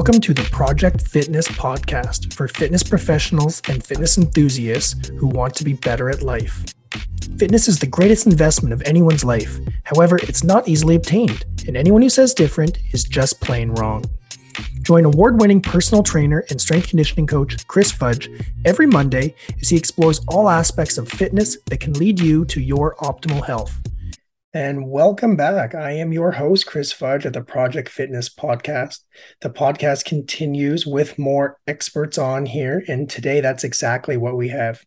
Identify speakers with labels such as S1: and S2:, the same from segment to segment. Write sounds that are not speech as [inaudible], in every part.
S1: Welcome to the Project Fitness podcast for fitness professionals and fitness enthusiasts who want to be better at life. Fitness is the greatest investment of anyone's life. However, it's not easily obtained, and anyone who says different is just plain wrong. Join award winning personal trainer and strength conditioning coach Chris Fudge every Monday as he explores all aspects of fitness that can lead you to your optimal health. And welcome back. I am your host, Chris Fudge at the Project Fitness Podcast. The podcast continues with more experts on here. And today, that's exactly what we have.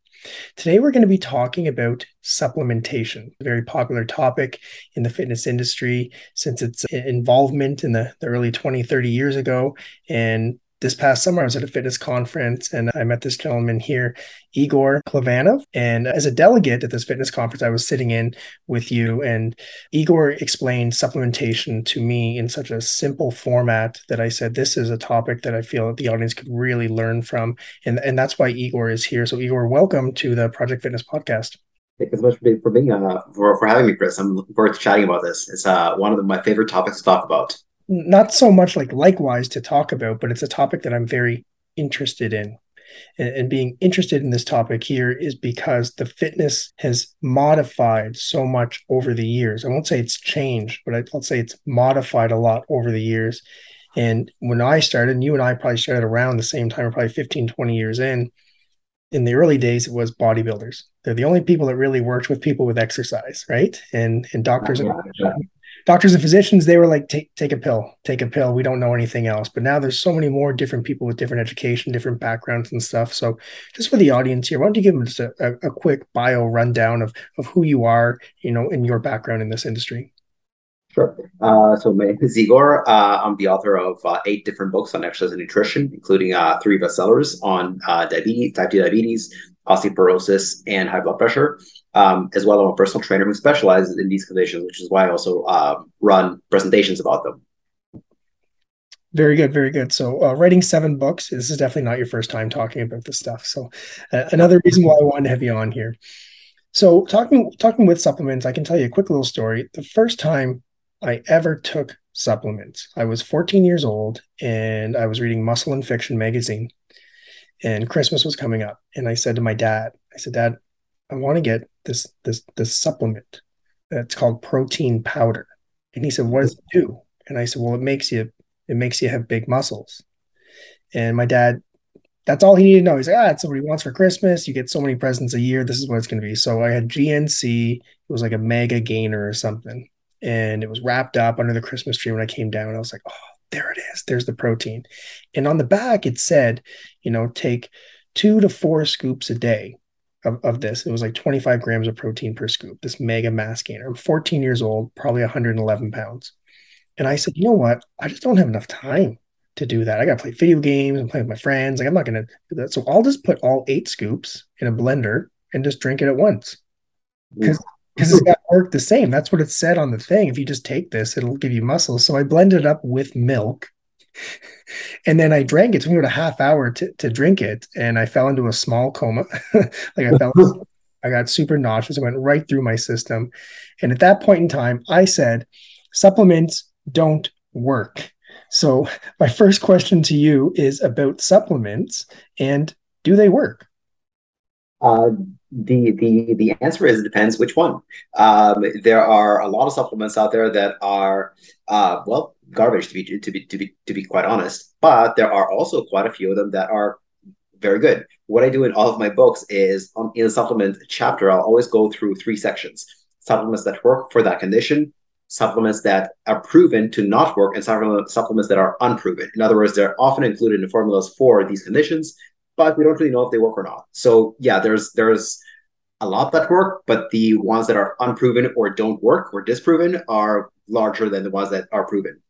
S1: Today, we're going to be talking about supplementation, a very popular topic in the fitness industry since its involvement in the, the early 20, 30 years ago. And this past summer, I was at a fitness conference and I met this gentleman here, Igor Klibanov. And as a delegate at this fitness conference, I was sitting in with you, and Igor explained supplementation to me in such a simple format that I said, This is a topic that I feel that the audience could really learn from. And, and that's why Igor is here. So, Igor, welcome to the Project Fitness podcast.
S2: Thank you so much for being, uh, for, for having me, Chris. I'm looking forward to chatting about this. It's uh, one of the, my favorite topics to talk about
S1: not so much like likewise to talk about, but it's a topic that I'm very interested in. And, and, being interested in this topic here is because the fitness has modified so much over the years. I won't say it's changed, but I'll say it's modified a lot over the years. And when I started, and you and I probably started around the same time, probably 15, 20 years in, in the early days, it was bodybuilders. They're the only people that really worked with people with exercise, right? And and doctors yeah doctors and physicians they were like take take a pill take a pill we don't know anything else but now there's so many more different people with different education different backgrounds and stuff so just for the audience here why don't you give them just a, a, a quick bio rundown of of who you are you know in your background in this industry
S2: Sure. Uh, so my name is Igor. Uh, I'm the author of uh, eight different books on exercise and nutrition, including uh, three bestsellers on uh, diabetes, type 2 diabetes, osteoporosis, and high blood pressure. Um, as well, I'm a personal trainer who specializes in these conditions, which is why I also um, run presentations about them.
S1: Very good, very good. So, uh, writing seven books. This is definitely not your first time talking about this stuff. So, uh, another reason why I wanted to have you on here. So, talking talking with supplements, I can tell you a quick little story. The first time I ever took supplements, I was 14 years old, and I was reading Muscle and Fitness magazine, and Christmas was coming up, and I said to my dad, I said, Dad, I want to get this this this supplement. It's called protein powder. And he said, What does it do? And I said, Well, it makes you it makes you have big muscles. And my dad, that's all he needed to know. He's like, ah, it's what he wants for Christmas. You get so many presents a year. This is what it's going to be. So I had GNC. It was like a mega gainer or something. And it was wrapped up under the Christmas tree when I came down. I was like, oh, there it is. There's the protein. And on the back, it said, you know, take two to four scoops a day of, of this. It was like 25 grams of protein per scoop, this mega mass gainer. I'm 14 years old, probably 111 pounds. And I said, you know what? I just don't have enough time to do that. I got to play video games and play with my friends. Like, I'm not going to do that. So I'll just put all eight scoops in a blender and just drink it at once. Because because it's got to work the same. That's what it said on the thing. If you just take this, it'll give you muscle. So I blended it up with milk and then I drank it. It took me about a half hour to, to drink it, and I fell into a small coma. [laughs] like I fell, I got super nauseous. It went right through my system, and at that point in time, I said, supplements don't work. So [laughs] my first question to you is about supplements, and do they work?
S2: Uh, the the the answer is it depends which one. Um, there are a lot of supplements out there that are uh, well garbage to be to be to be to be quite honest. But there are also quite a few of them that are very good. What I do in all of my books is um, in the supplement chapter, I'll always go through three sections: supplements that work for that condition, supplements that are proven to not work, and supplements that are unproven. In other words, they're often included in formulas for these conditions, but we don't really know if they work or not. So yeah, there's there's a lot that work, but the ones that are unproven or don't work or disproven are larger than the ones that are proven.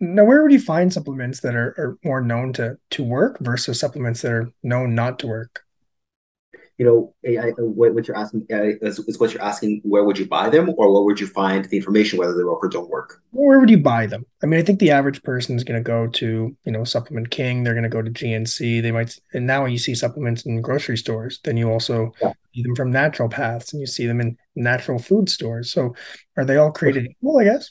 S1: Now, where would you find supplements that are, are more known to to work versus supplements that are known not to work?
S2: you know, I, what, what you're asking uh, is, is, what you're asking. Where would you buy them, or where would you find the information whether they work or don't work?
S1: Where would you buy them? I mean, I think the average person is going to go to, you know, Supplement King. They're going to go to GNC. They might, and now you see supplements in grocery stores. Then you also yeah. see them from naturopaths, and you see them in natural food stores. So, are they all created equal? I guess.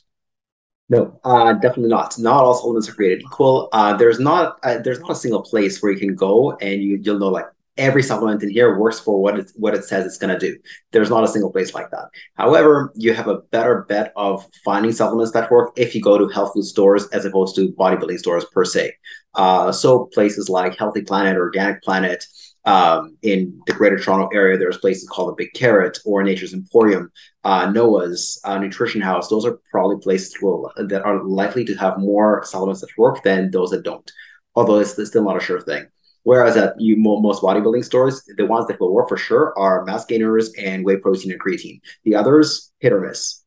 S2: No, uh, definitely not. Not all supplements are created equal. Uh, there's not uh, there's not a single place where you can go and you you'll know like every supplement in here works for what it what it says it's going to do. There's not a single place like that. However, you have a better bet of finding supplements that work if you go to health food stores as opposed to bodybuilding stores per se. Uh, so places like Healthy Planet, Organic Planet, um, in the Greater Toronto area, there's places called the Big Carrot or Nature's Emporium, uh, Noah's uh, Nutrition House. Those are probably places will, that are likely to have more supplements that work than those that don't. Although it's, it's still not a sure thing. Whereas at you most bodybuilding stores, the ones that will work for sure are mass gainers and whey protein and creatine. The others hit or miss.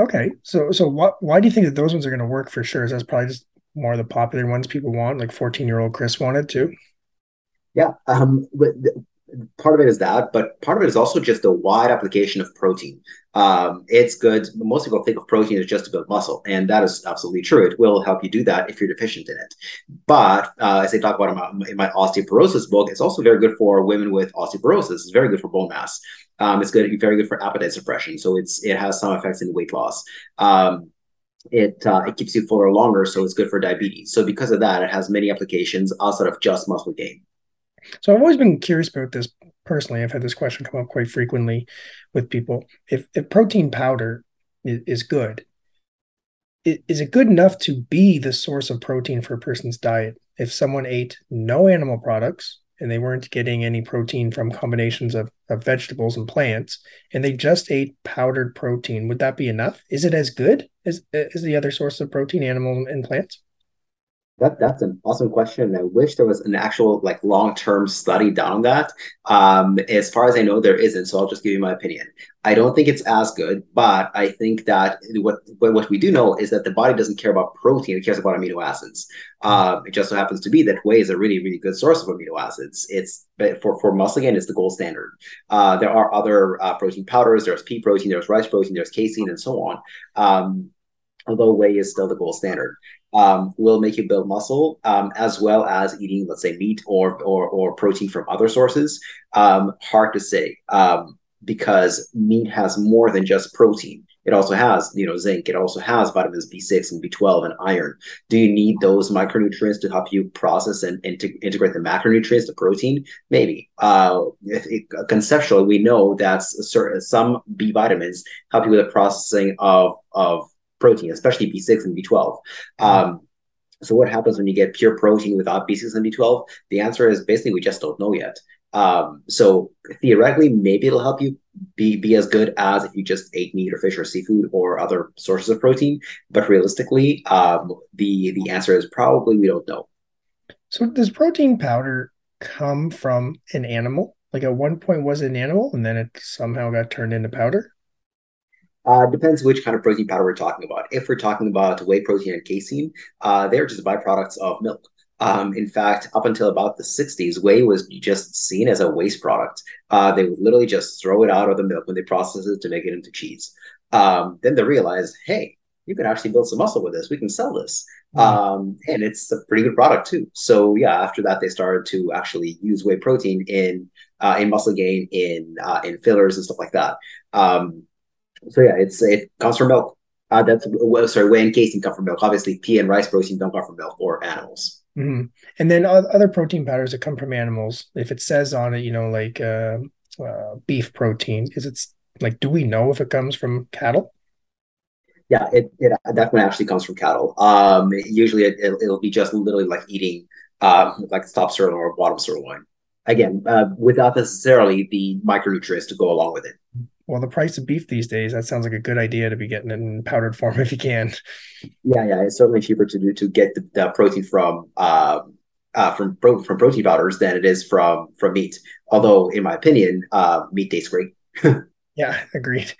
S1: Okay, so so what? Why do you think that those ones are going to work for sure? Is that probably just more of the popular ones people want, like fourteen year old Chris wanted too?
S2: Yeah, um, part of it is that, but part of it is also just the wide application of protein. Um, it's good. Most people think of protein as just to build muscle, and that is absolutely true. It will help you do that if you're deficient in it. But uh, as I talk about in my, in my, osteoporosis book, it's also very good for women with osteoporosis. It's very good for bone mass. Um, it's good, very good for appetite suppression. So it's it has some effects in weight loss. Um, it uh, it keeps you fuller longer, so it's good for diabetes. So because of that, it has many applications outside of just muscle gain.
S1: So I've always been curious about this personally. I've had this question come up quite frequently with people. If if protein powder is, good, is it good enough to be the source of protein for a person's diet? If someone ate no animal products and they weren't getting any protein from combinations of, of vegetables and plants, and they just ate powdered protein, would that be enough? Is it as good as, as the other source of protein, animal and plants?
S2: That that's an awesome question. I wish there was an actual like long term study done on that. Um, as far as I know, there isn't. So I'll just give you my opinion. I don't think it's as good, but I think that what what we do know is that the body doesn't care about protein; it cares about amino acids. Um, it just so happens to be that whey is a really really good source of amino acids. It's for for muscle gain, it's the gold standard. Uh, there are other uh, protein powders. There's pea protein. There's rice protein. There's casein, and so on. Um, although whey is still the gold standard um, will make you build muscle, um, as well as eating, let's say, meat or or, or protein from other sources. Um, hard to say um, because meat has more than just protein. It also has, you know, zinc. It also has vitamins B6 and B12 and iron. Do you need those micronutrients to help you process and, to integrate the macronutrients the protein? Maybe. Uh, it, conceptually, we know that certain, some B vitamins help you with the processing of of protein, especially B6 and B12. Um, so what happens when you get pure protein without B6 and B12? The answer is basically we just don't know yet. Um, so theoretically, maybe it'll help you be be as good as if you just ate meat or fish or seafood or other sources of protein. But realistically, um, the the answer is probably we don't know.
S1: So does protein powder come from an animal? Like at one point was an animal and then it somehow got turned into powder?
S2: Uh, depends which kind of protein powder we're talking about. If we're talking about whey protein and casein, uh, they're just byproducts of milk. Um, in fact, up until about the 60s, whey was just seen as a waste product. Uh, they would literally just throw it out of the milk when they process it to make it into cheese. Um, then they realized, hey, you can actually build some muscle with this. We can sell this. Mm. Um, and it's a pretty good product too. So yeah, after that, they started to actually use whey protein in uh, in muscle gain, in uh, in fillers and stuff like that. Um, so yeah, it's it comes from milk. Uh, that's well, sorry, whey and casein come from milk. Obviously, pea and rice protein don't come from milk or animals.
S1: Mm-hmm. And then other protein powders that come from animals, if it says on it, you know, like uh, uh, beef protein, is it like, do we know if it comes from cattle?
S2: Yeah, it, it one actually comes from cattle. Um, usually it, will it'll be just literally like eating um, like top sirloin or bottom sirloin. Again, uh, without necessarily the micronutrients to go along with it
S1: well, the price of beef these days, that sounds like a good idea to be getting it in powdered form [laughs] if you can.
S2: Yeah, yeah, it's certainly cheaper to do to get the, the protein from uh, uh, from pro- from protein powders than it is from from meat. Although, in my opinion, uh, meat tastes great. [laughs]
S1: yeah, agreed.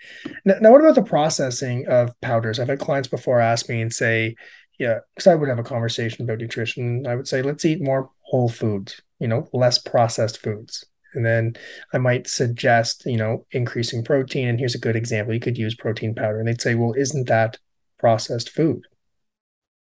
S1: Now, now, what about the processing of powders? I've had clients before ask me and say, yeah, because I would have a conversation about nutrition. I would say, let's eat more whole foods, you know, less processed foods. And then I might suggest, you know, increasing protein. And here's a good example. You could use protein powder. And they'd say, well, isn't that processed food?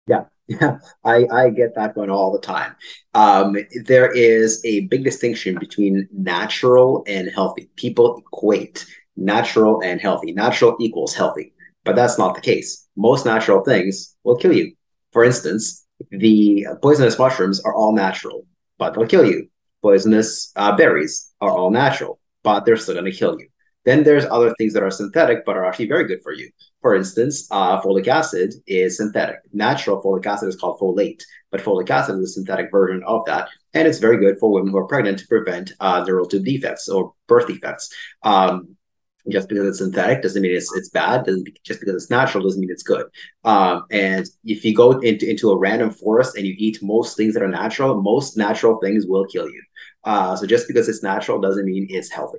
S2: Yeah. [laughs] Yeah, I, I get that one all the time. Um, there is a big distinction between natural and healthy. People equate natural and healthy. Natural equals healthy. but that's not the case. Most natural things will kill you. For instance, the poisonous mushrooms are all natural, but they'll kill you. Poisonous uh, berries are all natural, but they're still going to kill you. Then there's other things that are synthetic, but are actually very good for you. For instance, uh, folic acid is synthetic. Natural folic acid is called folate, but folic acid is a synthetic version of that, and it's very good for women who are pregnant to prevent uh, neural tube defects or birth defects. Um, just because it's synthetic doesn't mean it's it's bad. Doesn't just because it's natural doesn't mean it's good. Um, and if you go into into a random forest and you eat most things that are natural, most natural things will kill you. Uh, so just because it's natural doesn't mean it's healthy.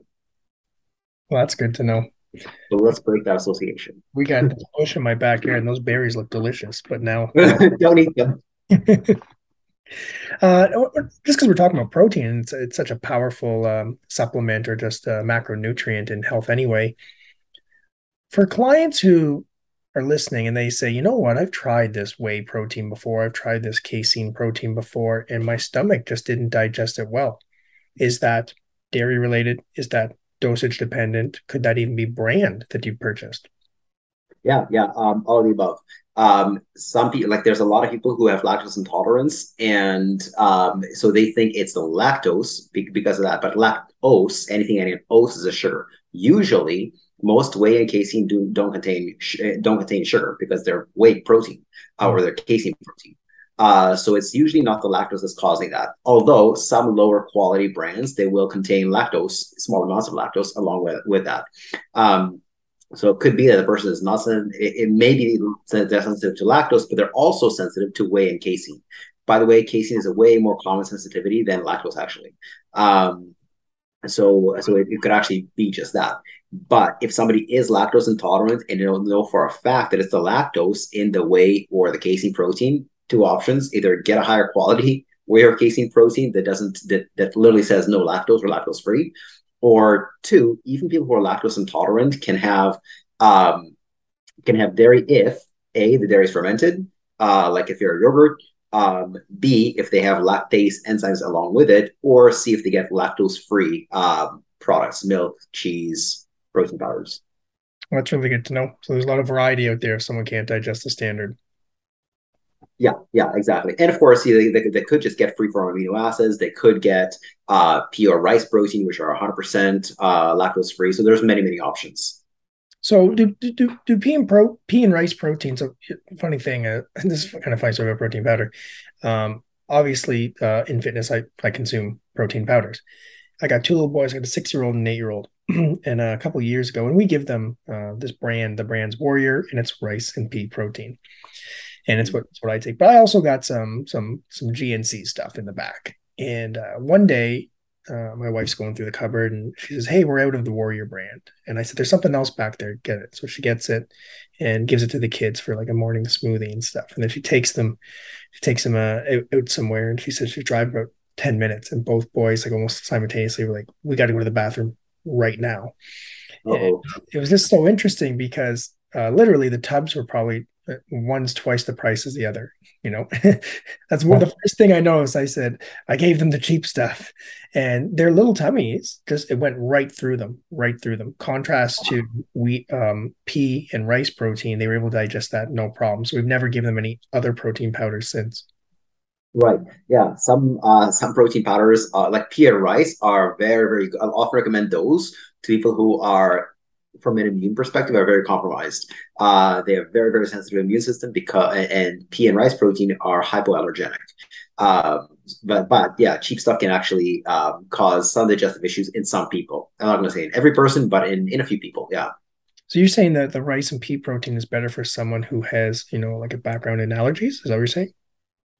S1: Well, that's good to know.
S2: So let's break that association.
S1: We got bush in my backyard, and those berries look delicious. But now, [laughs]
S2: don't eat them. [laughs]
S1: uh, just because we're talking about protein, it's, it's such a powerful um, supplement or just a macronutrient in health anyway. For clients who are listening and they say, you know what, I've tried this whey protein before, I've tried this casein protein before, and my stomach just didn't digest it well. Is that dairy related? Is that dosage dependent? Could that even be brand that you purchased?
S2: Yeah, yeah, um, all of the above. Um, some people, like, there's a lot of people who have lactose intolerance, and um, so they think it's the lactose because of that. But lactose, anything any ose is a sugar. Usually, most whey and casein do, don't contain don't contain sugar because they're whey protein or they're casein protein. Uh, so it's usually not the lactose that's causing that. Although some lower quality brands they will contain lactose, small amounts of lactose along with with that. Um, so it could be that the person is not sensitive. It, it may be they're sensitive to lactose, but they're also sensitive to whey and casein. By the way, casein is a way more common sensitivity than lactose actually. Um, so so it, it, could actually be just that. But if somebody is lactose intolerant and they'll know for a fact that it's the lactose in the whey or the casein protein, two options: either get a higher quality whey or casein protein that doesn't that that literally says no lactose or lactose free, or two, even people who are lactose intolerant can have um, can have dairy if a the dairy is fermented, uh, like if you're a yogurt. Um, B if they have lactase enzymes along with it, or C if they get lactose free um, products, milk, cheese, protein powders.
S1: Well, that's really good to know. So there's a lot of variety out there if someone can't digest the standard.
S2: Yeah, yeah, exactly. And of course, they, they, could just get free form amino acids. They could get uh, pure rice protein, which are 100% uh, lactose free. So there's many, many options.
S1: So do do do pea and pro pea and rice protein? So funny thing, uh, [laughs] this is kind of funny story about protein powder. Um, obviously, uh, in fitness, I I consume protein powders. I got two little boys. I got a six year old and an eight year old. [clears throat] and a couple years ago, and we give them uh, this brand, the brand's Warrior, and it's rice and pea protein and it's what, it's what I take. But I also got some some some GNC stuff in the back. And uh, one day, uh, my wife's going through the cupboard and she says, "Hey, we're out of the Warrior brand." And I said, "There's something else back there. Get it." So she gets it and gives it to the kids for like a morning smoothie and stuff. And then she takes them, she takes them uh, out somewhere, and she says she drive about ten minutes, and both boys like almost simultaneously were like, "We got to go to the bathroom right now." It was just so interesting because uh, literally the tubs were probably one's twice the price as the other you know [laughs] that's one of the first thing i noticed i said i gave them the cheap stuff and their little tummies just it went right through them right through them contrast to wheat um, pea and rice protein they were able to digest that no problem so we've never given them any other protein powders since
S2: Right. Yeah. Some uh, some protein powders, uh, like pea and rice, are very very good. I often recommend those to people who are from an immune perspective are very compromised. Uh, they have very very sensitive immune system because and pea and rice protein are hypoallergenic. Um, but but yeah, cheap stuff can actually um, cause some digestive issues in some people. I'm not going to say in every person, but in in a few people. Yeah.
S1: So you're saying that the rice and pea protein is better for someone who has you know like a background in allergies? Is that what you're saying?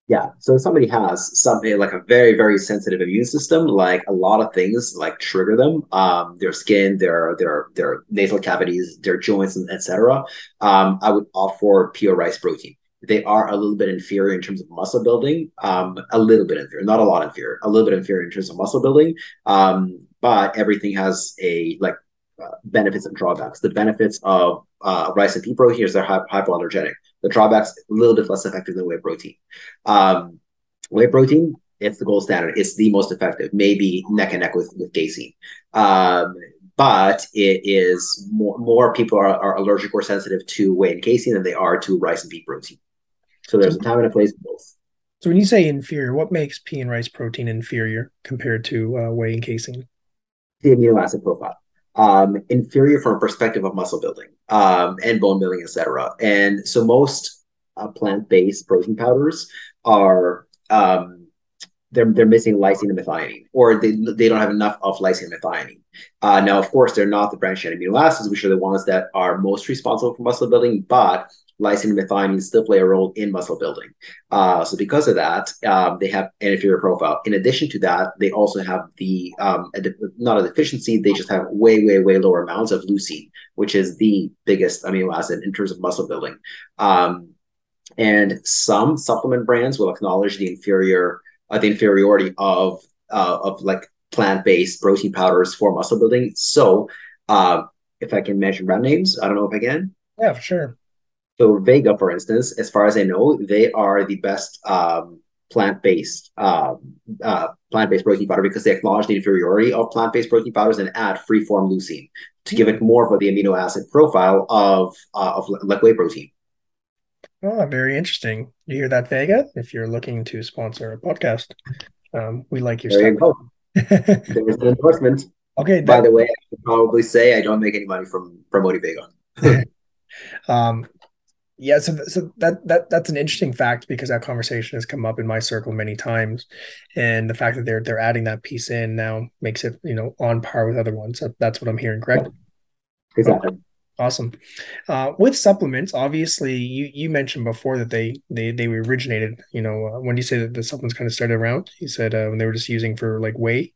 S2: Yeah. So if somebody has something like a very, very sensitive immune system, like a lot of things like trigger them, um, their skin, their their their nasal cavities, their joints, etc. Um, I would opt for pure rice protein. They are a little bit inferior in terms of muscle building, um, a little bit inferior, not a lot inferior, a little bit inferior in terms of muscle building. Um, but everything has a like uh, benefits and drawbacks. The benefits of uh, rice and pea protein is they're hypoallergenic. The drawbacks a little bit less effective than whey protein. Um, whey protein, it's the gold standard. It's the most effective, maybe neck and neck with with casein. Um, but it is more, more people are, are allergic or sensitive to whey and casein than they are to rice and pea protein. So there's a time and a place for both.
S1: So when you say inferior, what makes pea and rice protein inferior compared to uh, whey and casein?
S2: The amino acid profile. Um, inferior from a perspective of muscle building um, and bone building, etc. And so most uh, plant-based protein powders are um, they're they're missing lysine and methionine, or they they don't have enough of lysine and methionine. Uh, now, of course, they're not the branched chain amino acids, which are the ones that are most responsible for muscle building, but lysine methionine still play a role in muscle building. Uh, so because of that, um, they have an inferior profile. In addition to that, they also have the um, a de- not a deficiency; they just have way, way, way lower amounts of leucine, which is the biggest amino acid in terms of muscle building. Um, and some supplement brands will acknowledge the inferior uh, the inferiority of uh, of like plant based protein powders for muscle building. So, uh, if I can mention brand names, I don't know if I can.
S1: Yeah, for sure.
S2: So Vega, for instance, as far as I know, they are the best um, plant-based uh, uh, plant-based protein powder because they acknowledge the inferiority of plant-based protein powders and add free-form leucine to give it more of the amino acid profile of uh, of like whey protein.
S1: Oh, very interesting. You hear that, Vega? If you're looking to sponsor a podcast, um, we like your there stuff.
S2: You [laughs] There's an endorsement.
S1: Okay.
S2: By that, the way, I should probably say I don't make any money from promoting Vega. [laughs] [laughs]
S1: um, yeah, so so that that that's an interesting fact because that conversation has come up in my circle many times, and the fact that they're they're adding that piece in now makes it you know on par with other ones. That, that's what I'm hearing, correct?
S2: Exactly.
S1: Awesome. Uh, with supplements, obviously, you you mentioned before that they they they originated. You know, uh, when you say that the supplements kind of started around, you said uh, when they were just using for like whey.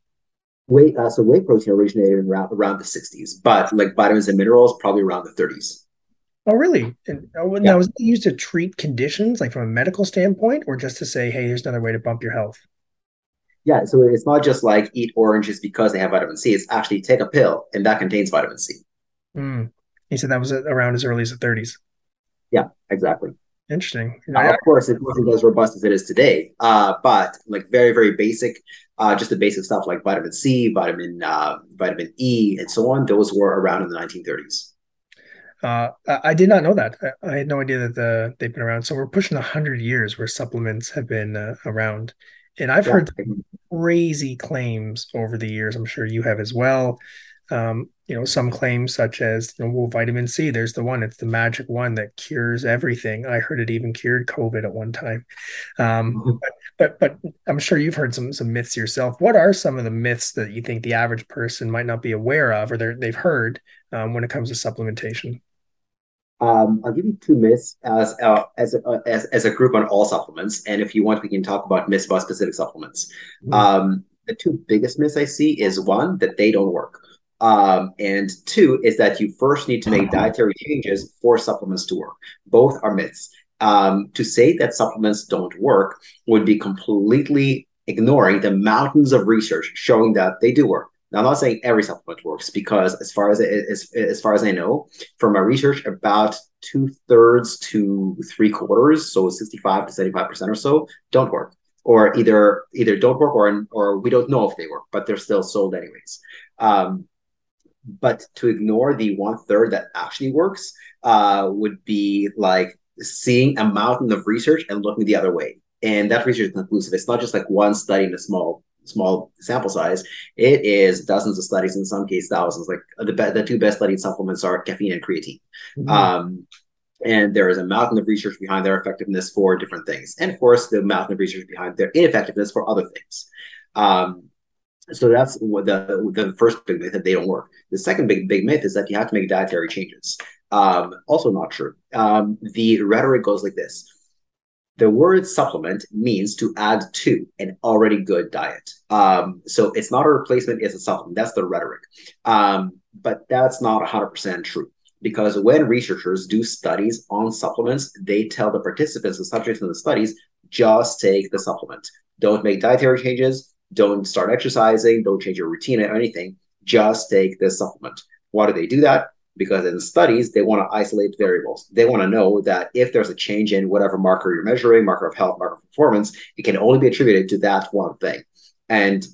S2: Whey, uh, so whey protein originated around around the '60s, but like vitamins and minerals probably around the '30s.
S1: Oh, really? And oh, now, was it used to treat conditions, like from a medical standpoint, or just to say, hey, here's another way to bump your health?
S2: Yeah, so it's not just like eat oranges because they have vitamin C. It's actually take a pill and that contains vitamin C.
S1: Mm. He said that was around as early as the 30s.
S2: Yeah, exactly.
S1: Interesting.
S2: Of course, it wasn't as robust as it is today, uh, but like very, very basic, uh, just the basic stuff like vitamin C, vitamin uh, vitamin E, and so on. Those were around in the 1930s.
S1: Uh, I did not know that. I, had no idea that the, they've been around. So we're pushing hundred years where supplements have been uh, around, and I've yeah. heard crazy claims over the years. I'm sure you have as well um, you know, some claims such as, you know, well, vitamin C, there's the one, it's the magic one that cures everything. I heard it even cured COVID at one time. Um, mm-hmm. but, but, but I'm sure you've heard some, some myths yourself. What are some of the myths that you think the average person might not be aware of, or they've heard um, when it comes to supplementation?
S2: Um, I'll give you two myths as uh, as, a, as as a group on all supplements, and if you want, we can talk about myths about specific supplements. Mm-hmm. Um, the two biggest myths I see is one that they don't work. Um, and two is that you first need to make dietary changes for supplements to work. Both are myths. Um, to say that supplements don't work would be completely ignoring the mountains of research showing that they do work. Now, I'm not saying every supplement works because, as far as as, as far as I know, from my research, about two thirds to three quarters, so 65 to 75 percent or so, don't work, or either either don't work or or we don't know if they work, but they're still sold anyways. Um, but to ignore the one third that actually works uh, would be like seeing a mountain of research and looking the other way. And that research is conclusive. It's not just like one study in a small small sample size. It is dozens of studies, in some cases thousands. Like the the two best studied supplements are caffeine and creatine. Mm-hmm. Um, and there is a mountain of research behind their effectiveness for different things, and of course, the mountain of research behind their ineffectiveness for other things. Um, so that's what the the first big myth that they don't work. The second big big myth is that you have to make dietary changes. Um, also not true. Um, the rhetoric goes like this: the word supplement means to add to an already good diet. Um, so it's not a replacement; it's a supplement. That's the rhetoric. Um, but that's not hundred percent true because when researchers do studies on supplements, they tell the participants, the subjects in the studies, just take the supplement. Don't make dietary changes don't start exercising, don't change your routine or anything, just take this supplement. Why do they do that? Because in studies, they want to isolate variables. They want to know that if there's a change in whatever marker you're measuring, marker of health, marker of performance, it can only be attributed to that one thing. And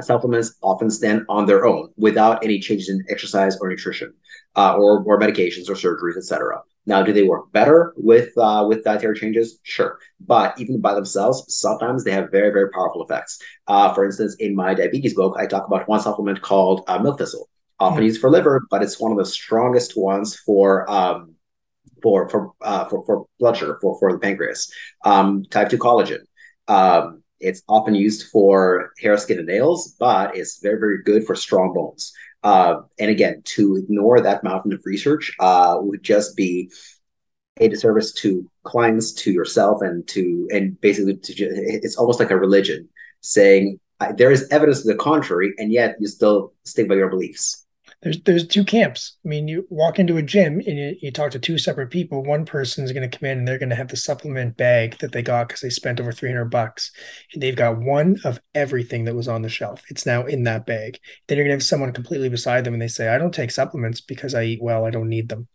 S2: supplements often stand on their own without any changes in exercise or nutrition uh, or, or medications or surgeries, etc. Now, do they work better with uh, with dietary changes? Sure, but even by themselves, sometimes they have very very powerful effects. Uh, for instance, in my diabetes book, I talk about one supplement called uh, milk thistle, often used for liver, but it's one of the strongest ones for um, for for, uh, for for blood sugar for for the pancreas. Um, type two collagen. Um, it's often used for hair, skin, and nails, but it's very, very good for strong bones. Uh, and again, to ignore that mountain of research uh, would just be a disservice to clients, to yourself, and to and basically to it's almost like a religion saying there is evidence to the contrary, and yet you still stick by your beliefs
S1: there's there's two camps. I mean, you walk into a gym and you, you talk to two separate people. One person is going to come in and they're going to have the supplement bag that they got because they spent over 300 bucks. And they've got one of everything that was on the shelf. It's now in that bag. Then you're going to have someone completely beside them and they say, I don't take supplements because I eat well. I don't need them.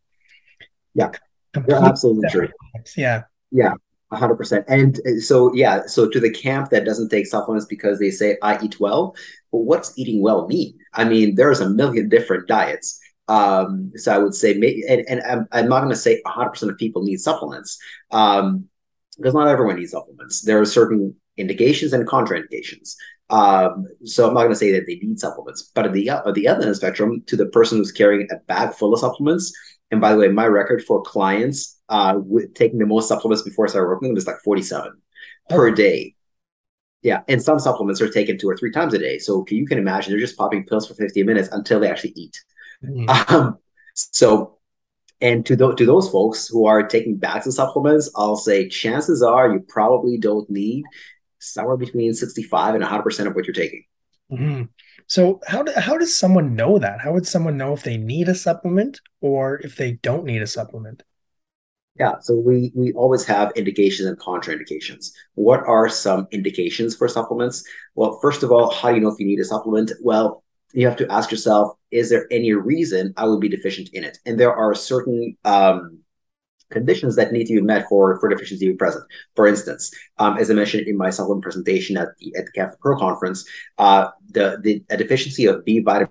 S2: Yeah. Completely you're absolutely true.
S1: Yeah.
S2: Yeah hundred percent. And uh, so, yeah, so to the camp that doesn't take supplements because they say I eat well, well, what's eating well mean? I mean, there's a million different diets. Um, so I would say, and, and I'm, I'm not going to say hundred percent of people need supplements, um, because not everyone needs supplements. There are certain indications and contraindications. Um, so I'm not going to say that they need supplements, but at the at the other end of the spectrum, to the person who's carrying a bag full of supplements, and by the way, my record for clients uh, with taking the most supplements before I started working is like 47 oh. per day. Yeah, and some supplements are taken two or three times a day. So you can imagine they're just popping pills for 50 minutes until they actually eat. Mm-hmm. Um, so, and to, th- to those folks who are taking bags of supplements, I'll say chances are you probably don't need somewhere between 65 and 100% of what you're taking.
S1: Mm-hmm. So how do, how does someone know that? How would someone know if they need a supplement or if they don't need a supplement?
S2: Yeah, so we we always have indications and contraindications. What are some indications for supplements? Well, first of all, how do you know if you need a supplement? Well, you have to ask yourself, is there any reason I would be deficient in it? And there are certain um, conditions that need to be met for, for deficiency to be present. For instance, um, as I mentioned in my supplement presentation at the at the CanFitPro conference, uh, the, the a deficiency of B vitamins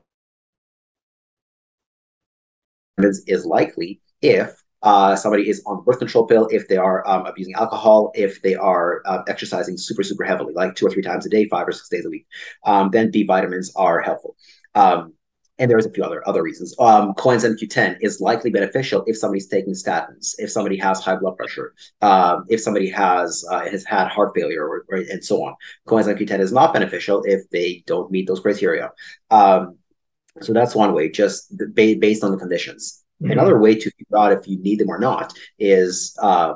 S2: is likely if uh, somebody is on the birth control pill, if they are um, abusing alcohol, if they are uh, exercising super, super heavily, like two or three times a day, five or six days a week, um, then B vitamins are helpful. Um, and there's a few other other reasons. Um, coenzyme Q10 is likely beneficial if somebody's taking statins, if somebody has high blood pressure, um, if somebody has uh, has had heart failure, or, or, and so on. Coenzyme Q10 is not beneficial if they don't meet those criteria. Um, so that's one way, just based on the conditions. Mm-hmm. Another way to figure out if you need them or not is uh,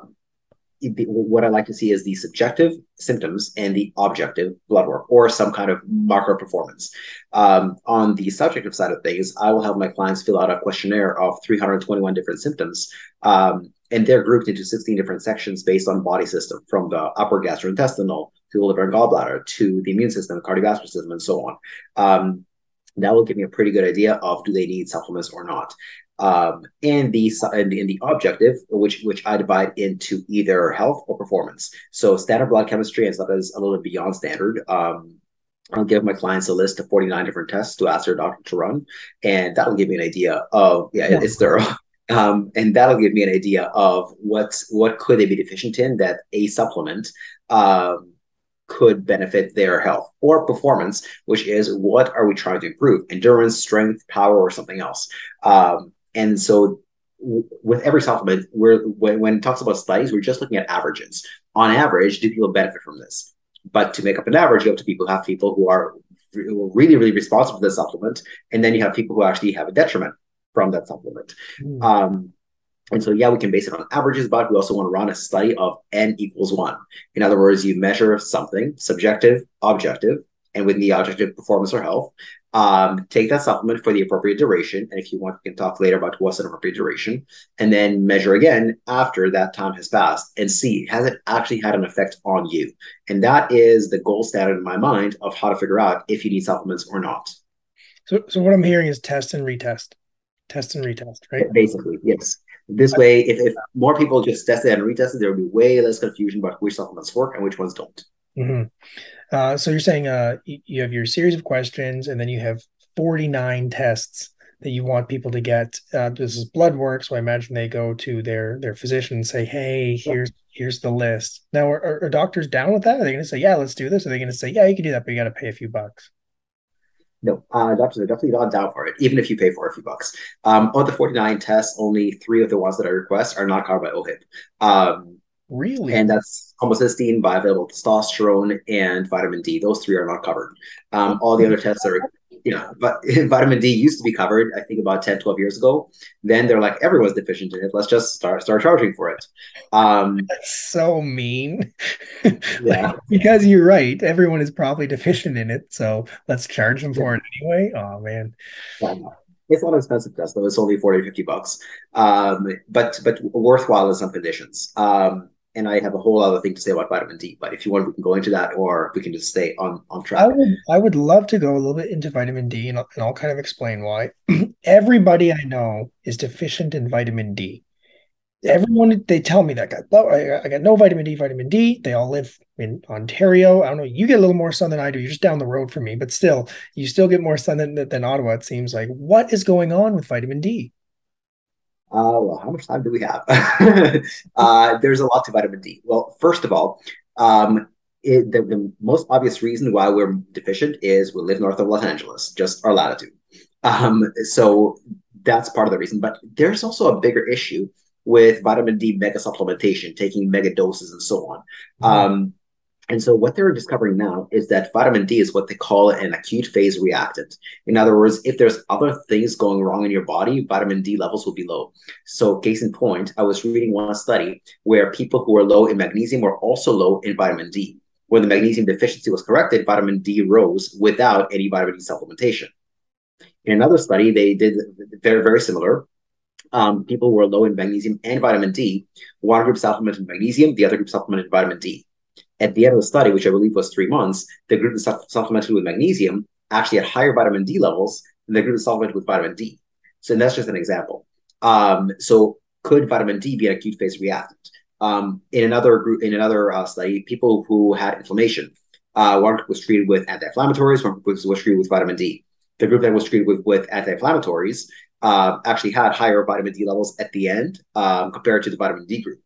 S2: what I like to see is the subjective symptoms and the objective blood work or some kind of marker performance. Um, on the subjective side of things, I will have my clients fill out a questionnaire of 321 different symptoms. Um, and they're grouped into 16 different sections based on body system, from the upper gastrointestinal to the liver and gallbladder to the immune system, cardiovascular system, and so on. Um, that will give me a pretty good idea of do they need supplements or not um, and the and in the objective, which which I divide into either health or performance. So standard blood chemistry and stuff is a little bit beyond standard. Um, I'll give my clients a list of 49 different tests to ask their doctor to run, and that'll give me an idea of yeah, yeah. it's thorough. [laughs] Um, and that'll give me an idea of what what could they be deficient in that a supplement um, could benefit their health or performance, which is what are we trying to improve? Endurance, strength, power, or something else. Um, and so with every supplement, we're when, when it talks about studies, we're just looking at averages. On average, do people benefit from this? But to make up an average, you have to people have people who are really, really responsible for the supplement, and then you have people who actually have a detriment from that supplement. Mm. Um, and so, yeah, we can base it on averages, but we also want to run a study of n equals one. In other words, you measure something subjective, objective, and with the objective performance or health, um, take that supplement for the appropriate duration. And if you want, we can talk later about what's an appropriate duration. And then measure again after that time has passed and see has it actually had an effect on you? And that is the gold standard in my mind of how to figure out if you need supplements or not.
S1: So, so what I'm hearing is test and retest, test and retest, right?
S2: Basically, yes. This way, if, if more people just test it and retest it, there will be way less confusion about which supplements work and which ones don't.
S1: Mm-hmm. Uh, so you're saying uh, you have your series of questions, and then you have 49 tests that you want people to get. Uh, this is blood work, so I imagine they go to their their physician and say, "Hey, here's here's the list." Now, are, are, doctors down with that? Are they going to say, "Yeah, let's do this"? Are they going to say, "Yeah, you can do that, but you got to pay a few bucks"?
S2: No, uh, doctors are definitely not down for it, even if you pay for a few bucks. Um, of the 49 tests, only three of the ones that I request are not covered by OHIP. Um,
S1: really?
S2: And that's homocysteine, bioavailable testosterone, and vitamin D. Those three are not covered. Um, all the other tests are you know, but [laughs] vitamin D used to be covered, I think about 10, 12 years ago. Then they're like, everyone's deficient in it. Let's just start start charging for it. Um,
S1: That's so mean. [laughs] Yeah. because you're right. Everyone is probably deficient in it. So let's charge them for it anyway. Oh man.
S2: Yeah, it's not an expensive test though. It's only 40 50 bucks. Um, but but worthwhile in some conditions. Um, and I have a whole other thing to say about vitamin D. But if you want, we can go into that, or we can just stay on on track.
S1: I would I would love to go a little bit into vitamin D, and I'll, and I'll kind of explain why. [clears throat] Everybody I know is deficient in vitamin D. Everyone they tell me that got I, I got no vitamin D, vitamin D. They all live in Ontario. I don't know. You get a little more sun than I do. You're just down the road from me, but still, you still get more sun than than Ottawa. It seems like. What is going on with vitamin D?
S2: Uh, well, how much time do we have? [laughs] uh, there's a lot to vitamin D. Well, first of all, um, it, the, the, most obvious reason why we're deficient is we live north of Los Angeles, just our latitude. Um, so that's part of the reason. But there's also a bigger issue with vitamin D mega supplementation, taking mega doses and so on. Mm-hmm. Um, and so what they're discovering now is that vitamin D is what they call an acute phase reactant. In other words, if there's other things going wrong in your body, vitamin D levels will be low. So case in point, I was reading one study where people who were low in magnesium were also low in vitamin D. When the magnesium deficiency was corrected, vitamin D rose without any vitamin D supplementation. In another study, they did very, very similar. Um, people who were low in magnesium and vitamin D, one group supplemented magnesium, the other group supplemented vitamin D at the end of the study, which I believe was three months, the group that supplemented with magnesium actually had higher vitamin D levels than the group that supplemented with vitamin D. So that's just an example. Um, so could vitamin D be an acute phase reactant? Um, in another group, in another uh, study, people who had inflammation, uh, one group was treated with anti-inflammatories, one group was treated with vitamin D. The group that was treated with, with anti-inflammatories uh, actually had higher vitamin D levels at the end um, compared to the vitamin D group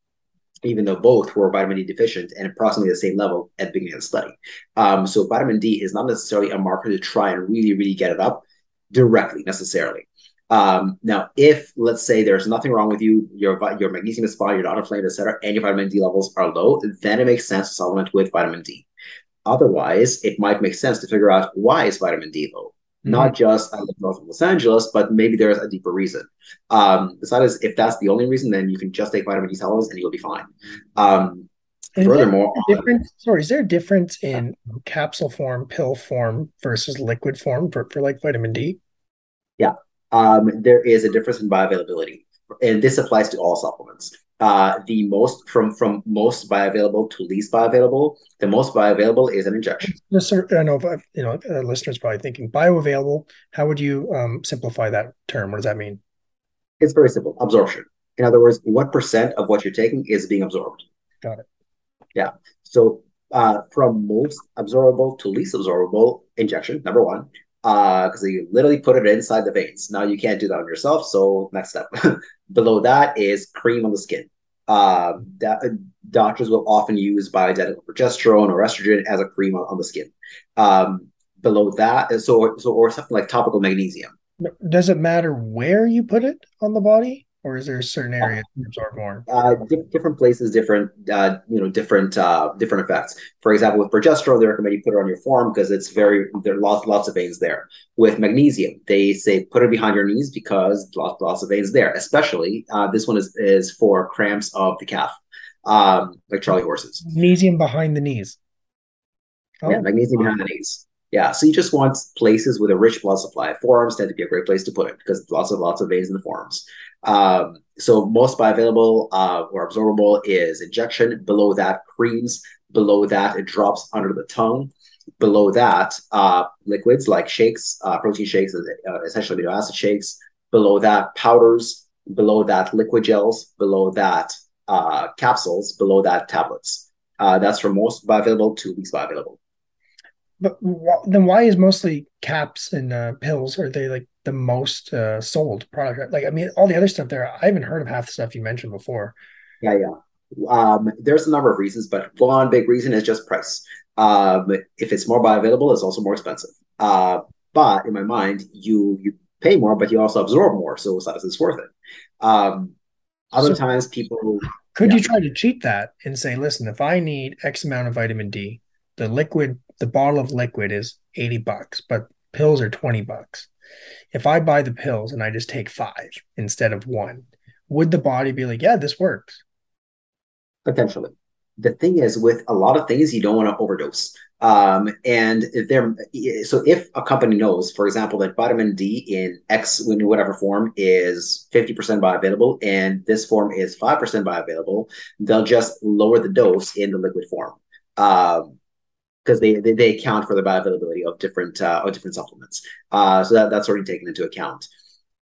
S2: even though both were vitamin D deficient and approximately the same level at the beginning of the study. Um, so vitamin D is not necessarily a marker to try and really, really get it up directly necessarily. Um, now, if let's say there's nothing wrong with you, your your magnesium is fine, you're not inflamed, etc., and your vitamin D levels are low, then it makes sense to supplement with vitamin D. Otherwise, it might make sense to figure out why is vitamin D low. Mm-hmm. Not just I live north of Los Angeles, but maybe there's a deeper reason. Um, besides, if that's the only reason, then you can just take vitamin D supplements and you'll be fine. Um, furthermore,
S1: different, sorry, is there a difference in capsule form, pill form versus liquid form for, for like vitamin D?
S2: Yeah, um, there is a difference in bioavailability, and this applies to all supplements uh, the most from from most bioavailable to least bioavailable. The most bioavailable is an injection.
S1: Yes, sir. I know, you know, uh, listeners probably thinking bioavailable. How would you um, simplify that term? What does that mean?
S2: It's very simple. Absorption. In other words, what percent of what you're taking is being absorbed?
S1: Got it.
S2: Yeah. So uh, from most absorbable to least absorbable injection, number one, because uh, you literally put it inside the veins. Now you can't do that on yourself. So next step. [laughs] Below that is cream on the skin. Uh, that, doctors will often use bioidentical progesterone or estrogen as a cream on, on the skin. Um, below that, so so or something like topical magnesium.
S1: Does it matter where you put it on the body? Or is there a certain area absorb more?
S2: Uh, di- different places, different uh, you know, different uh, different effects. For example, with progesterone, they recommend you put it on your forearm because it's very there are lots lots of veins there. With magnesium, they say put it behind your knees because lots lots of veins there. Especially uh, this one is is for cramps of the calf, um, like Charlie horses.
S1: Magnesium behind the knees.
S2: Oh. Yeah, magnesium behind the knees. Yeah, so you just want places with a rich blood supply. Forearms tend to be a great place to put it because lots of lots of veins in the forearms. Um, so most bioavailable uh, or absorbable is injection. Below that, creams. Below that, it drops under the tongue. Below that, uh, liquids like shakes, uh, protein shakes, uh, essentially amino acid shakes. Below that, powders. Below that, liquid gels. Below that, uh, capsules. Below that, tablets. Uh, that's from most bioavailable to least bioavailable.
S1: But wh- then why is mostly caps and uh, pills are they like the most uh, sold product? Like I mean, all the other stuff there, I haven't heard of half the stuff you mentioned before.
S2: Yeah, yeah. Um, there's a number of reasons, but one big reason is just price. Um, if it's more bioavailable, it's also more expensive. Uh, but in my mind, you you pay more, but you also absorb more, so it's, it's worth it. Um, other so times, people
S1: could yeah. you try to cheat that and say, listen, if I need X amount of vitamin D, the liquid, the bottle of liquid is 80 bucks, but pills are 20 bucks. If I buy the pills and I just take five instead of one, would the body be like, yeah, this works?
S2: Potentially. The thing is, with a lot of things, you don't want to overdose. Um, and if there, so if a company knows, for example, that vitamin D in X, in whatever form, is 50% bioavailable, and this form is 5% bioavailable, they'll just lower the dose in the liquid form. Um, because they, they, they account for the bioavailability of different uh, of different supplements. Uh, so that, that's already taken into account.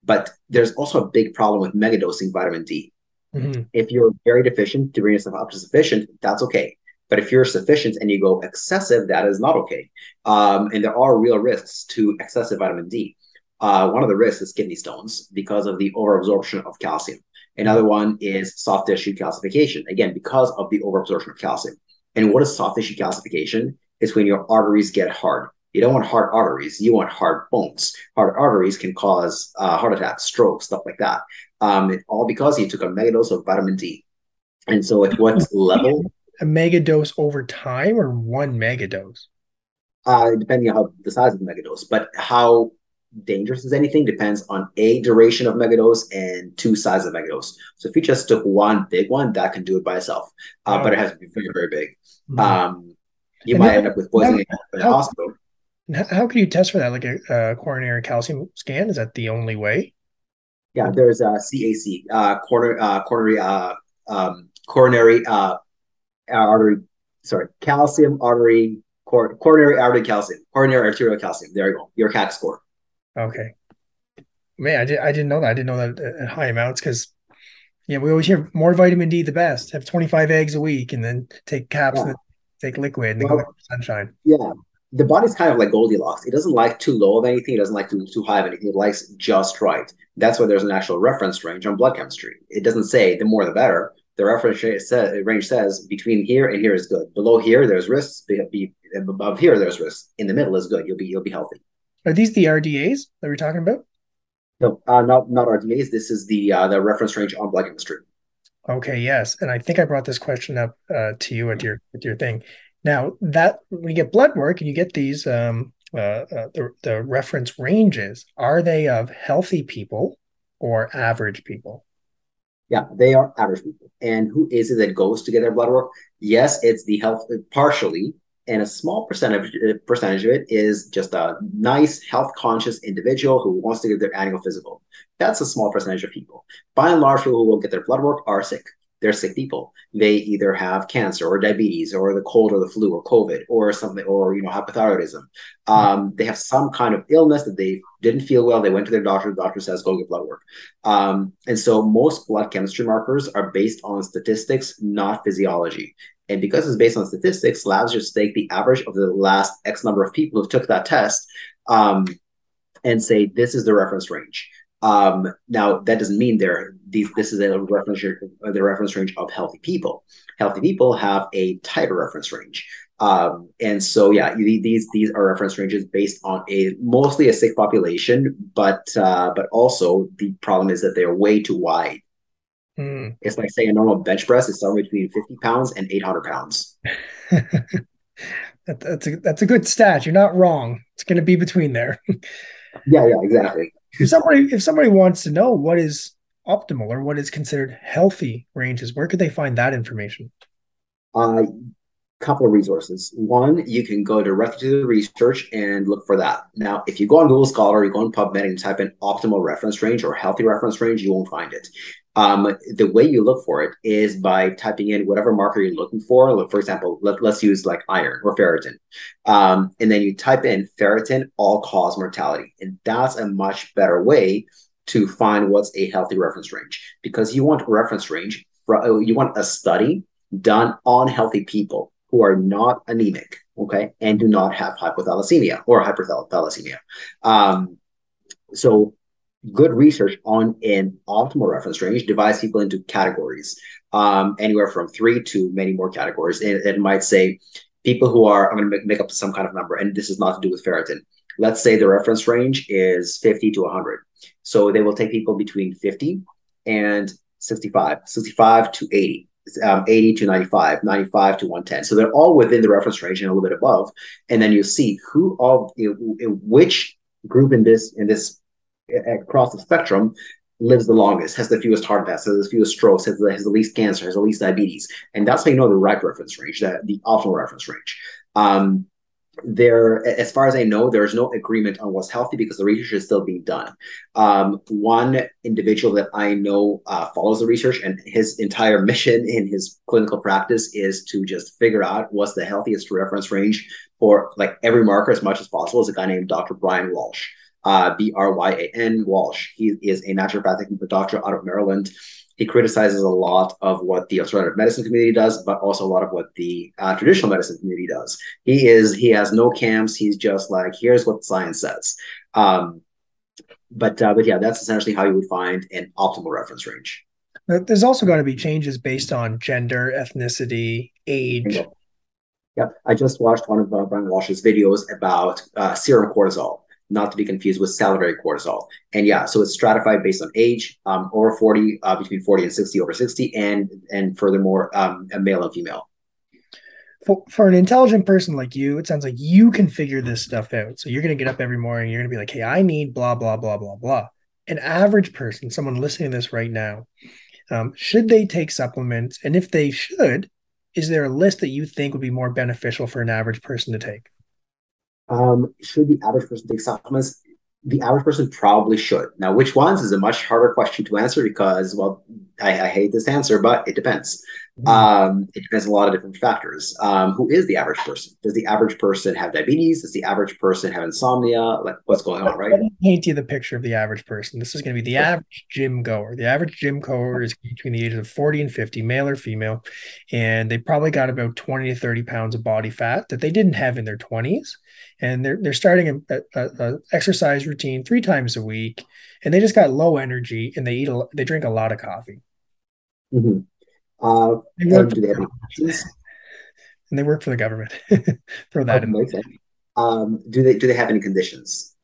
S2: But there's also a big problem with megadosing vitamin D. Mm-hmm. If you're very deficient to bring yourself up to sufficient, that's okay. But if you're sufficient and you go excessive, that is not okay. Um, and there are real risks to excessive vitamin D. Uh, one of the risks is kidney stones because of the overabsorption of calcium. Another one is soft tissue calcification, again, because of the overabsorption of calcium. And what is soft tissue calcification? It's when your arteries get hard. You don't want hard arteries, you want hard bones. Hard arteries can cause uh, heart attacks, strokes, stuff like that. Um, all because you took a mega dose of vitamin D. And so, at what [laughs] level
S1: a mega dose over time or one mega dose?
S2: Uh, depending on how the size of the mega dose, but how dangerous is anything depends on a duration of megadose and two size of megadose. So if you just took one big one, that can do it by itself, uh, oh. but it has to be very very big. Mm-hmm. Um, you and might end up with poisoning how, in the hospital.
S1: How can you test for that? Like a, a, coronary calcium scan? Is that the only way?
S2: Yeah, there's a CAC, uh, coronary, uh, coronary, uh, um, coronary uh, artery, sorry, calcium artery, cor- coronary artery calcium, coronary arterial calcium. There you go, your CAC score.
S1: Okay. Man, I, did, I didn't know that. I didn't know that at high amounts because, yeah, we always hear more vitamin D the best. Have 25 eggs a week and then take caps yeah. Take liquid and well, go sunshine.
S2: Yeah. The body's kind of like Goldilocks. It doesn't like too low of anything. It doesn't like too, too high of anything. It likes just right. That's why there's an actual reference range on blood chemistry. It doesn't say the more the better the reference range says between here and here is good. Below here, there's risks. Above here, there's risks. In the middle is good. You'll be you'll be healthy.
S1: Are these the RDAs that we're talking about?
S2: No, uh, not not RDAs. This is the uh, the reference range on blood chemistry.
S1: Okay, yes, and I think I brought this question up uh, to you at your with your thing. Now that when you get blood work and you get these um, uh, uh, the the reference ranges, are they of healthy people or average people?
S2: Yeah, they are average people. And who is it that goes to get their blood work? Yes, it's the health partially, and a small percentage percentage of it is just a nice health conscious individual who wants to get their annual physical. That's a small percentage of people. By and large, people who will get their blood work are sick they're sick people. They either have cancer or diabetes or the cold or the flu or COVID or something or you know hypothyroidism. Um, they have some kind of illness that they didn't feel well. They went to their doctor. The doctor says go get blood work. Um, and so most blood chemistry markers are based on statistics, not physiology. And because it's based on statistics, labs just take the average of the last X number of people who took that test um, and say this is the reference range. Um, now that doesn't mean they're these. This is a reference the reference range of healthy people. Healthy people have a tighter reference range, um, and so yeah, these these are reference ranges based on a mostly a sick population, but uh, but also the problem is that they're way too wide. Mm. It's like saying a normal bench press is somewhere between fifty pounds and eight hundred pounds. [laughs]
S1: that, that's a that's a good stat. You're not wrong. It's going to be between there. [laughs]
S2: yeah, yeah, exactly
S1: if somebody if somebody wants to know what is optimal or what is considered healthy ranges, where could they find that information?
S2: A uh, couple of resources. One, you can go directly to the research and look for that. Now, if you go on Google Scholar, you go on PubMed and type in optimal reference range or healthy reference range, you won't find it. Um, the way you look for it is by typing in whatever marker you're looking for. For example, let, us use like iron or ferritin. Um, and then you type in ferritin all cause mortality. And that's a much better way to find what's a healthy reference range because you want a reference range, uh, you want a study done on healthy people who are not anemic okay, and do not have hypothalassemia or hyperthalassemia. Um, so good research on an optimal reference range divides people into categories, um, anywhere from three to many more categories. And it might say people who are, I'm going to make up some kind of number, and this is not to do with ferritin. Let's say the reference range is 50 to 100. So they will take people between 50 and 65, 65 to 80. Um, 80 to 95, 95 to 110. So they're all within the reference range and a little bit above. And then you see who all, you know, which group in this in this across the spectrum lives the longest, has the fewest heart attacks, has the fewest strokes, has the, has the least cancer, has the least diabetes. And that's how you know the right reference range, that the optimal reference range. Um, there, as far as I know, there is no agreement on what's healthy because the research is still being done. Um, one individual that I know uh, follows the research, and his entire [laughs] mission in his clinical practice is to just figure out what's the healthiest reference range for like every marker as much as possible. Is a guy named Dr. Bryan Walsh uh, B R Y A N Walsh. He is a naturopathic doctor out of Maryland. He criticizes a lot of what the alternative medicine community does, but also a lot of what the uh, traditional medicine community does. He is he has no camps. He's just like here's what science says. Um, but uh, but yeah, that's essentially how you would find an optimal reference range.
S1: There's also going to be changes based on gender, ethnicity, age.
S2: Yep, I just watched one of uh, Bryan Walsh's videos about uh, serum cortisol not to be confused with salivary cortisol. And yeah, so it's stratified based on age, um, over 40, uh, between 40 and 60, over 60, and and furthermore, um, a male and female.
S1: For, for an intelligent person like you, it sounds like you can figure this stuff out. So you're going to get up every morning, you're going to be like, hey, I need blah, blah, blah, blah, blah. An average person, someone listening to this right now, um, should they take supplements? And if they should, is there a list that you think would be more beneficial for an average person to take?
S2: Um, should the average person take supplements? The average person probably should. Now, which ones is a much harder question to answer because, well, I, I hate this answer, but it depends. Mm-hmm. Um, it depends on a lot of different factors. Um, who is the average person? Does the average person have diabetes? Does the average person have insomnia? Like, what's going on, right? Let me
S1: paint you the picture of the average person. This is going to be the average gym goer. The average gym goer is between the ages of 40 and 50, male or female, and they probably got about 20 to 30 pounds of body fat that they didn't have in their 20s. And they're, they're starting a, a, a exercise routine three times a week, and they just got low energy and they eat a, they drink a lot of coffee.
S2: Mm-hmm. Uh, and do they have?
S1: And they work for the government. [laughs] Throw that in.
S2: Um, do they do they have any conditions?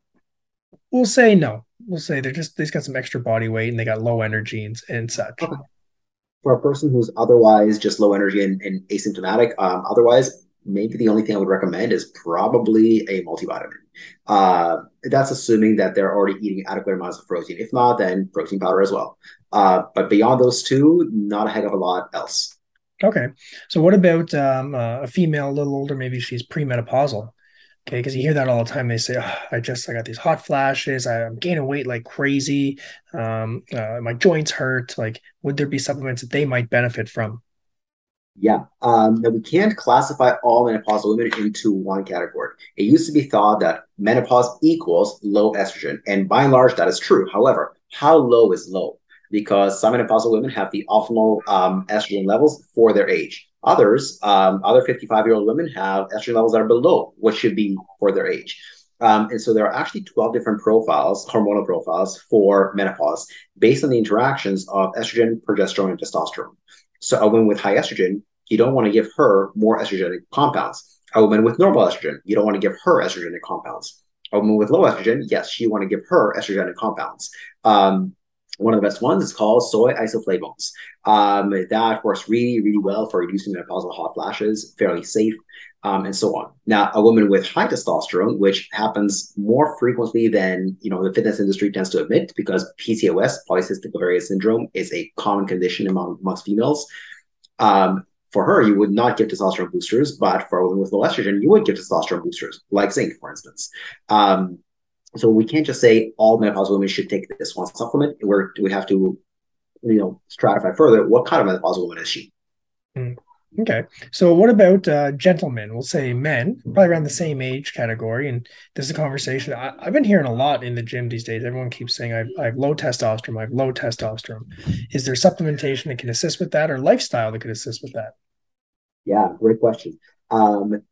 S1: We'll say no. We'll say they're just they've got some extra body weight and they got low energy and, and such. Okay.
S2: For a person who's otherwise just low energy and, and asymptomatic, um, otherwise maybe the only thing I would recommend is probably a multivitamin. Uh, that's assuming that they're already eating adequate amounts of protein. If not, then protein powder as well. Uh, but beyond those two, not a heck of a lot else.
S1: Okay. So what about um, a female, a little older, maybe she's premenopausal? Okay, because you hear that all the time. They say, oh, "I just I got these hot flashes. I'm gaining weight like crazy. Um, uh, my joints hurt. Like, would there be supplements that they might benefit from?"
S2: Yeah. Um, we can't classify all menopausal women into one category. It used to be thought that menopause equals low estrogen, and by and large, that is true. However, how low is low? Because some menopausal women have the optimal um, estrogen levels for their age. Others, um, other 55 year old women have estrogen levels that are below what should be for their age. Um, and so there are actually 12 different profiles, hormonal profiles for menopause based on the interactions of estrogen, progesterone, and testosterone. So a woman with high estrogen, you don't want to give her more estrogenic compounds. A woman with normal estrogen, you don't want to give her estrogenic compounds. A woman with low estrogen, yes, you want to give her estrogenic compounds. Um, one of the best ones is called soy isoflavones. Um, that works really, really well for reducing menopausal hot flashes, fairly safe, um, and so on. Now, a woman with high testosterone, which happens more frequently than you know the fitness industry tends to admit, because PCOS, polycystic ovarian syndrome, is a common condition among amongst females. Um, for her, you would not give testosterone boosters, but for a woman with low estrogen, you would give testosterone boosters, like zinc, for instance. Um, so we can't just say all menopausal women should take this one supplement. Where we have to, you know, stratify further. What kind of menopausal woman is she?
S1: Mm. Okay. So what about uh, gentlemen? We'll say men, probably around the same age category. And this is a conversation I, have been hearing a lot in the gym these days. Everyone keeps saying, I've, I have low testosterone, I have low testosterone. Is there supplementation that can assist with that or lifestyle that could assist with that?
S2: Yeah, great question. Um,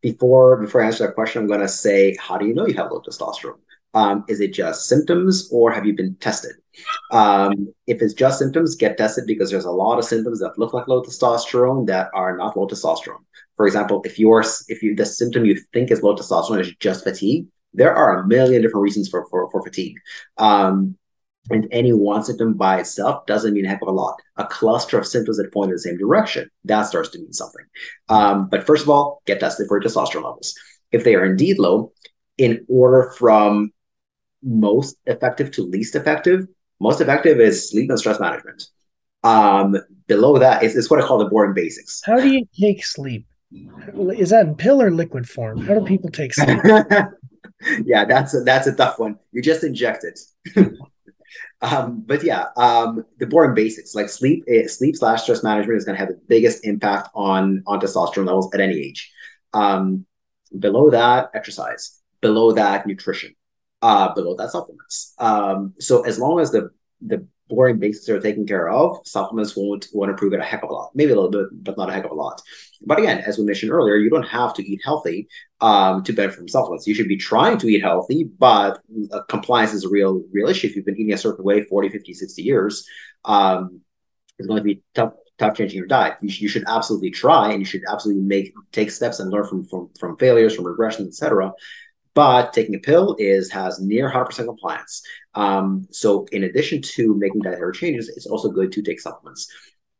S2: before before I answer that question, I'm going to say, how do you know you have low testosterone? Um, is it just symptoms, or have you been tested? Um, if it's just symptoms, get tested because there's a lot of symptoms that look like low testosterone that are not low testosterone. For example, if you're if you the symptom you think is low testosterone is just fatigue, there are a million different reasons for for, for fatigue. Um, and any one symptom by itself doesn't mean a heck of a lot. A cluster of symptoms that point in the same direction, that starts to mean something. Um, but first of all, get tested for testosterone levels. If they are indeed low, in order from most effective to least effective, most effective is sleep and stress management. Um, below that is, is what I call the boring basics.
S1: How do you take sleep? Is that in pill or liquid form? How do people take sleep? [laughs]
S2: yeah, that's a, that's a tough one. You just inject it. [laughs] um, but yeah, um, the boring basics like sleep, eh, sleep slash stress management is going to have the biggest impact on on testosterone levels at any age. Um, below that, exercise. Below that, nutrition. Uh, below that, supplements. Um, so as long as the the boring basics are taken care of, supplements won't won't improve it a heck of a lot. Maybe a little bit, but not a heck of a lot. But again, as we mentioned earlier, you don't have to eat healthy um, to benefit from supplements. You should be trying to eat healthy, but uh, compliance is a real real issue. If you've been eating a certain way 40, 50, 60 years, um, it's going to be tough tough changing your diet. You, sh- you should absolutely try, and you should absolutely make take steps and learn from from from failures, from regressions, etc. But taking a pill is has near 100% compliance. Um, so in addition to making dietary changes, it's also good to take supplements.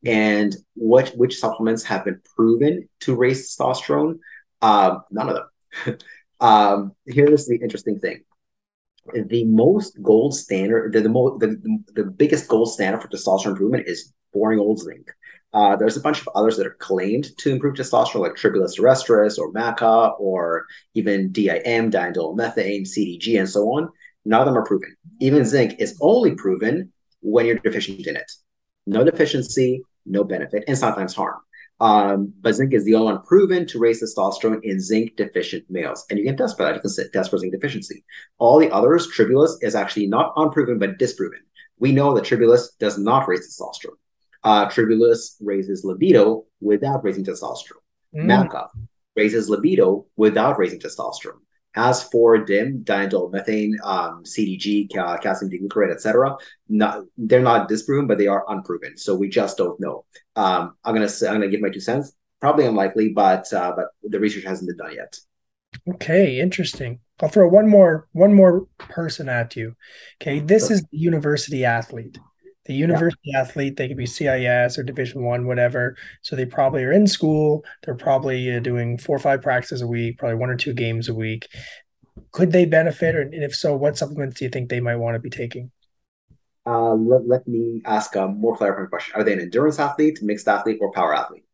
S2: And what which supplements have been proven to raise testosterone? Um, none of them. [laughs] um, here's the interesting thing: the most gold standard, the the, the the biggest gold standard for testosterone improvement is boring old zinc. Uh, there's a bunch of others that are claimed to improve testosterone, like Tribulus terrestris or Maca, or even DIM, diindolylmethane, CDG, and so on. None of them are proven. Even zinc is only proven when you're deficient in it. No deficiency, no benefit, and sometimes harm. Um, but zinc is the only one proven to raise testosterone in zinc deficient males. And you can test for that. You can test for zinc deficiency. All the others, Tribulus is actually not unproven, but disproven. We know that Tribulus does not raise testosterone. Uh, Tribulus raises libido without raising testosterone. Mm. Maca raises libido without raising testosterone. As for DIM, diindolylmethane, um, CDG, ca- calcium D-glucarate, etc., not they're not disproven, but they are unproven. So we just don't know. Um, I'm gonna say, I'm gonna give my two cents. Probably unlikely, but uh, but the research hasn't been done yet.
S1: Okay, interesting. I'll throw one more one more person at you. Okay, this is the university athlete the university yeah. athlete they could be CIS or division one whatever. So they probably are in school. They're probably uh, doing four or five practices a week probably one or two games a week. Could they benefit? Or, and if so what supplements do you think they might want to be taking?
S2: Uh, let, let me ask a more clarifying question. Are they an endurance athlete mixed athlete or power athlete?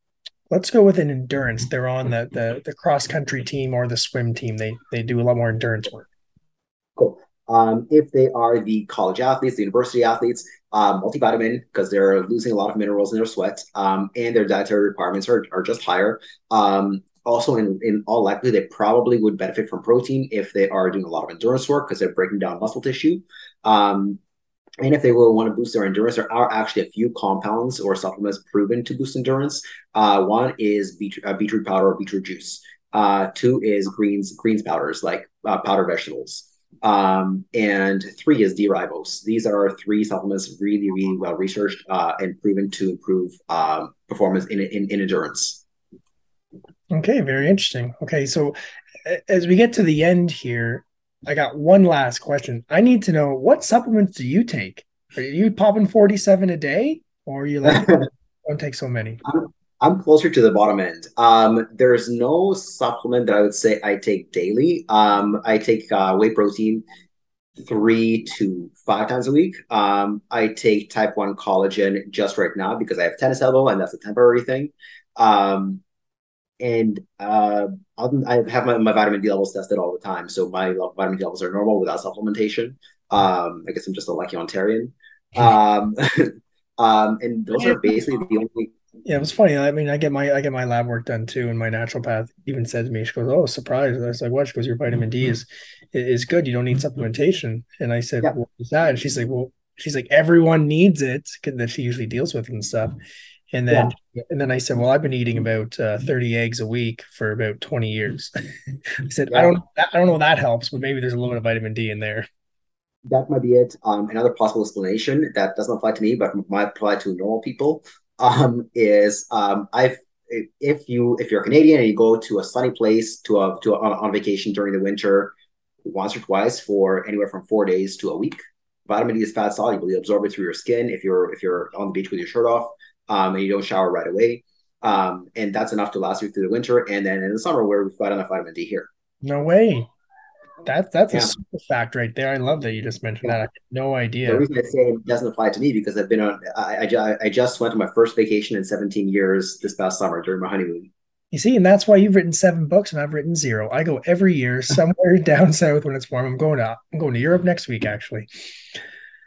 S1: Let's go with an endurance. They're on the the, the cross country team or the swim team. They they do a lot more endurance work
S2: um, if they are the college athletes, the university athletes, um, multivitamin because they're losing a lot of minerals in their sweat, um, and their dietary requirements are, are just higher. Um, also, in, in all likelihood, they probably would benefit from protein if they are doing a lot of endurance work because they're breaking down muscle tissue. Um, and if they will want to boost their endurance, there are actually a few compounds or supplements proven to boost endurance. Uh, one is beetroot, uh, beetroot powder or beetroot juice. Uh, two is greens greens powders like uh, powdered vegetables. Um, and three is D-ribose. These are three supplements really, really well researched uh, and proven to improve um, performance in, in, in endurance.
S1: Okay, very interesting. Okay, so as we get to the end here, I got one last question. I need to know what supplements do you take? Are you popping 47 a day or are you like, [laughs] don't take so many?
S2: I'm, I'm closer to the bottom end. Um, there's no supplement that I would say I take daily. Um, I take uh, whey protein three to five times a week. Um, I take type 1 collagen just right now because I have tennis elbow and that's a temporary thing. Um, and uh, I have my, my vitamin D levels tested all the time. So my vitamin D levels are normal without supplementation. Um, I guess I'm just a lucky Ontarian. [laughs] Um, [laughs] um, and those are basically the only
S1: yeah, it was funny. I mean, I get my I get my lab work done too, and my naturopath even said to me, she goes, "Oh, surprise!" I was like, "What?" She goes, "Your vitamin D is is good. You don't need supplementation." And I said, yeah. "What is that?" And she's like, "Well, she's like, everyone needs it that she usually deals with and stuff." And then yeah. and then I said, well, I've been eating about uh, 30 eggs a week for about 20 years. [laughs] I said, yeah. I don't I don't know if that helps, but maybe there's a little bit of vitamin D in there.
S2: That might be it. Um, another possible explanation that doesn't apply to me, but might apply to normal people, um, is um, I've if you if you're a Canadian and you go to a sunny place to a to a, on vacation during the winter once or twice for anywhere from four days to a week, vitamin D is fat soluble. You absorb it through your skin if you're if you're on the beach with your shirt off um, and you don't shower right away. Um, and that's enough to last you through the winter. And then in the summer, where we've got enough vitamin D here.
S1: No way. That's that's yeah. a super fact right there. I love that you just mentioned yeah. that. I had no idea.
S2: The reason I say it doesn't apply to me because I've been on. I, I, I just went on my first vacation in 17 years this past summer during my honeymoon.
S1: You see, and that's why you've written seven books and I've written zero. I go every year somewhere [laughs] down south when it's warm. I'm going to I'm going to Europe next week actually.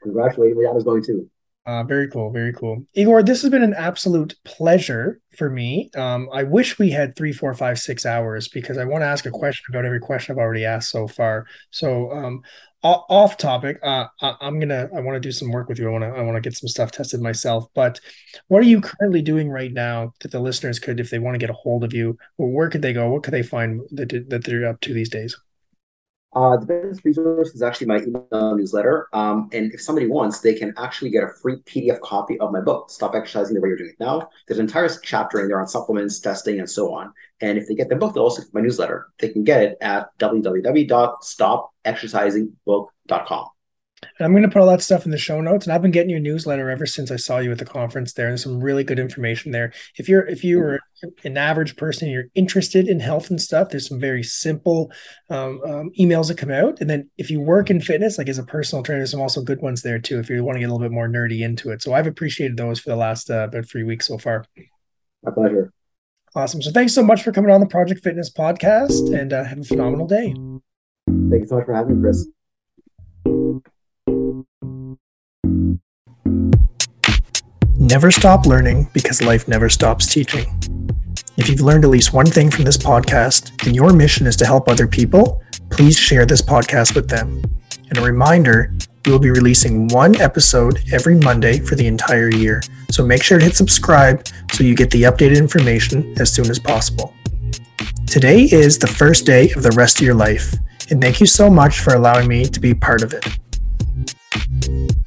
S2: Congratulations, Rihanna's going too.
S1: Uh, very cool, very cool. Igor, this has been an absolute pleasure for me. Um, I wish we had three, four, five, six hours because I want to ask a question about every question I've already asked so far. So, um, off topic, uh, I'm gonna, I want to do some work with you. I want to, I want to get some stuff tested myself. But what are you currently doing right now that the listeners could, if they want to get a hold of you, where could they go? What could they find that that they're up to these days?
S2: Uh, the best resource is actually my email newsletter. Um, and if somebody wants, they can actually get a free PDF copy of my book, Stop Exercising the Way You're Doing It Now. There's an entire chapter in there on supplements, testing, and so on. And if they get the book, they'll also get my newsletter. They can get it at www.stopexercisingbook.com.
S1: And I'm going to put all that stuff in the show notes. And I've been getting your newsletter ever since I saw you at the conference there. And there's some really good information there. If you're if you're an average person, you're interested in health and stuff. There's some very simple um, um, emails that come out. And then if you work in fitness, like as a personal trainer, there's some also good ones there too. If you want to get a little bit more nerdy into it, so I've appreciated those for the last uh, about three weeks so far.
S2: My pleasure.
S1: Awesome. So thanks so much for coming on the Project Fitness podcast, and uh, have a phenomenal day.
S2: Thank you so much for having me, Chris.
S1: Never stop learning because life never stops teaching. If you've learned at least one thing from this podcast and your mission is to help other people, please share this podcast with them. And a reminder, we will be releasing one episode every Monday for the entire year. So make sure to hit subscribe so you get the updated information as soon as possible. Today is the first day of the rest of your life, and thank you so much for allowing me to be part of it. Thank you